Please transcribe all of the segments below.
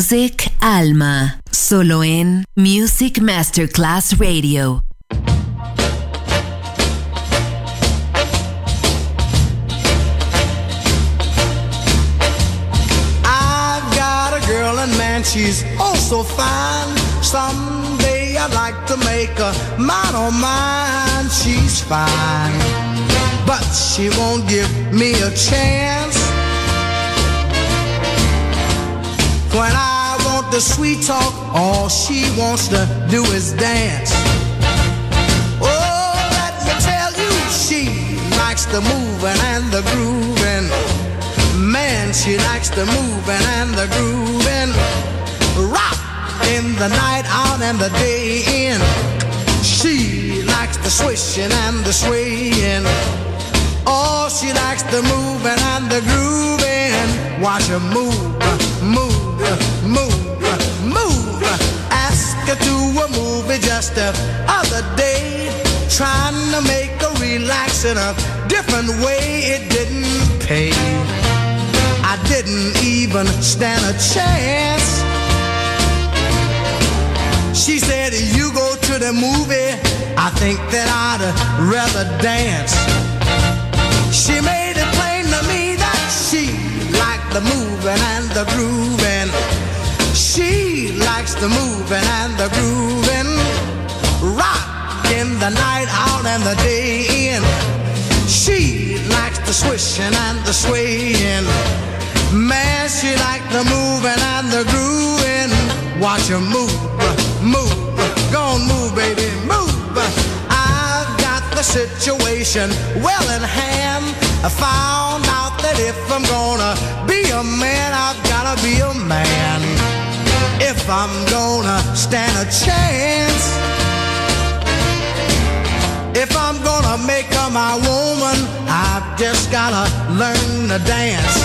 Music Alma. Solo en Music Masterclass Radio. I've got a girl and man, she's oh so fine. Someday I'd like to make her mine oh mine. She's fine, but she won't give me a chance. When I want the sweet talk, all she wants to do is dance. Oh, let me tell you, she likes the moving and the grooving. Man, she likes the moving and the grooving. Rock in the night out and the day in. She likes the swishing and the swaying. Oh, she likes the moving and the grooving. Watch her move, move, move. Ask her to a movie just the other day. Trying to make her relax in a different way. It didn't pay. I didn't even stand a chance. She said, You go to the movie. I think that I'd rather dance. She made it plain to me that she liked the moving and the grooving. She likes the moving and the grooving. Rock in the night out and the day in. She likes the swishing and the swaying. Man, she likes the moving and the grooving. Watch her move, move, go on, move, baby, move. I've got the situation well in hand. I found out that if I'm gonna be a man, I've gotta be a man. If I'm gonna stand a chance. If I'm gonna make her my woman, I've just gotta learn to dance.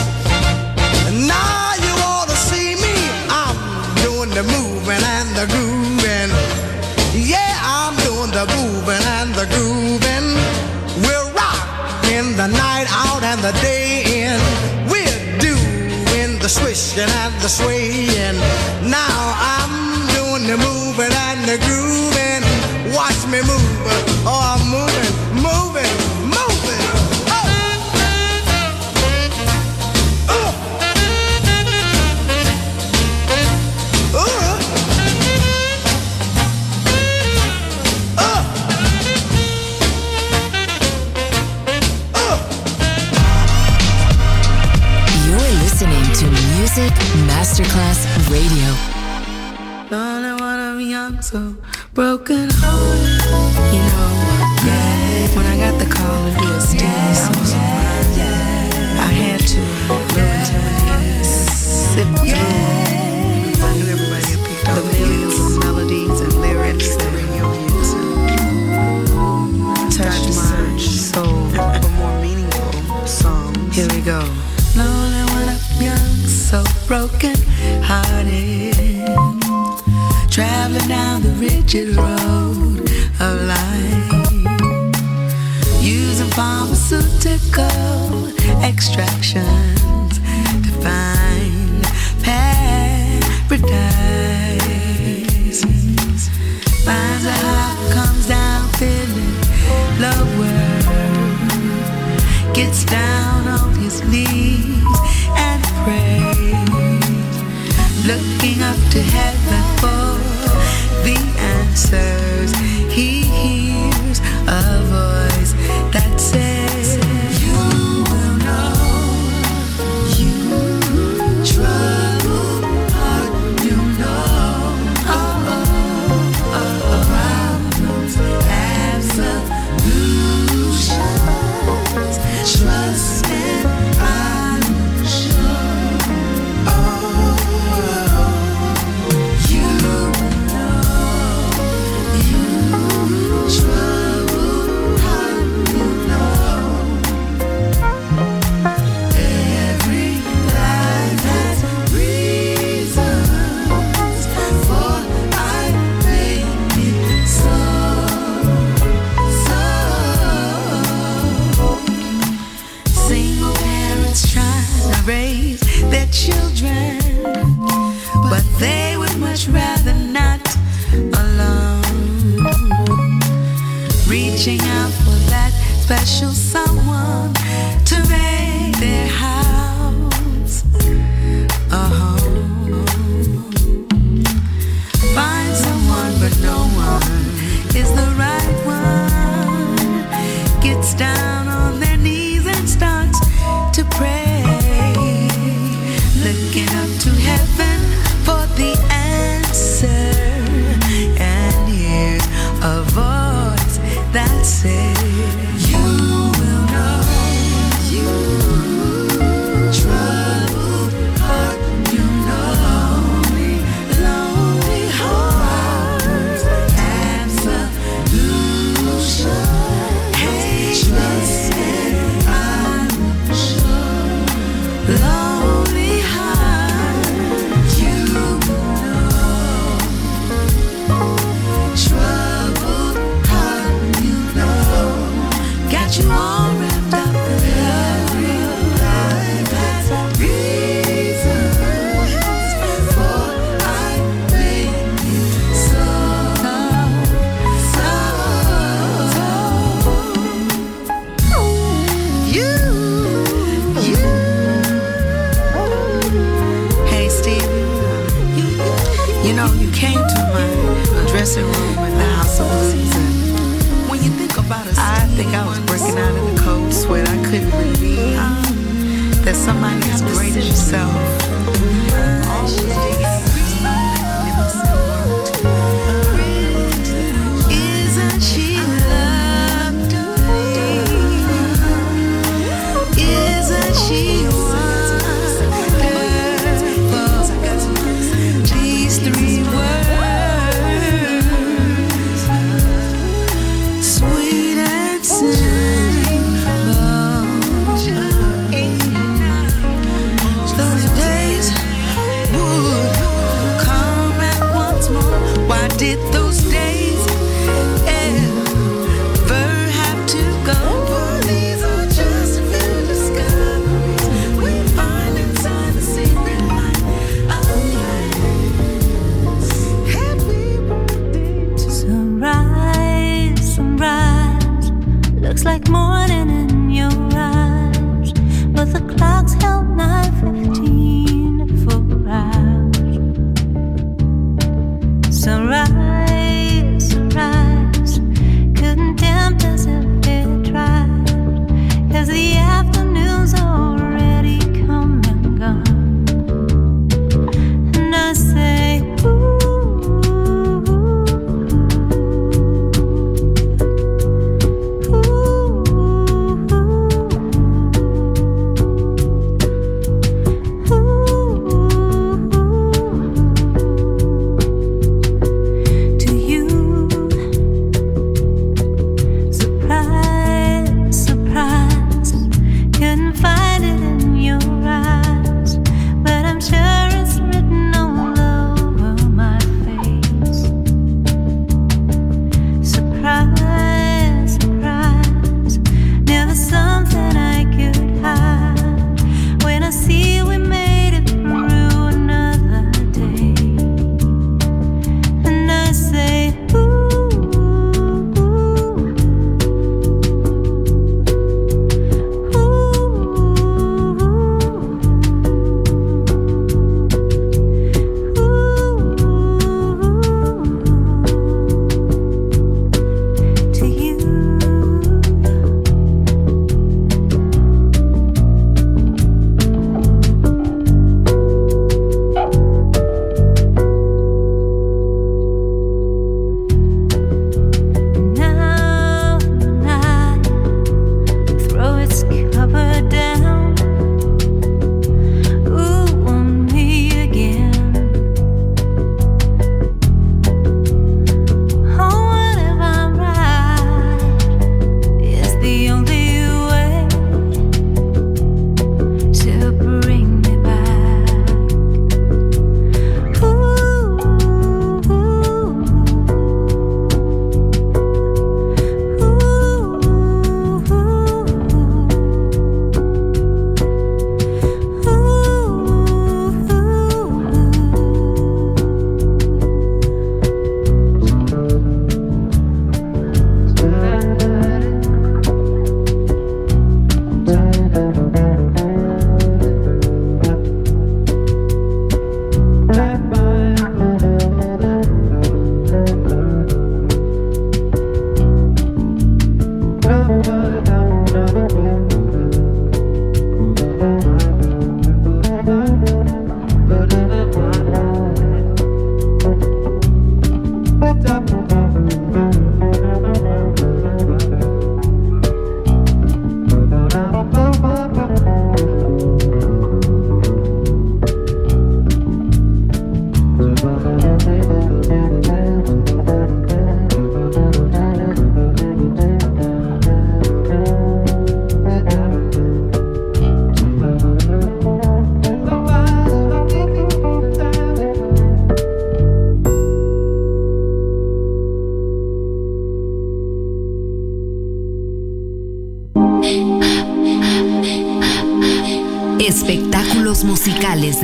You so broken hearted. You know, much rather not alone. Reaching out for that special song.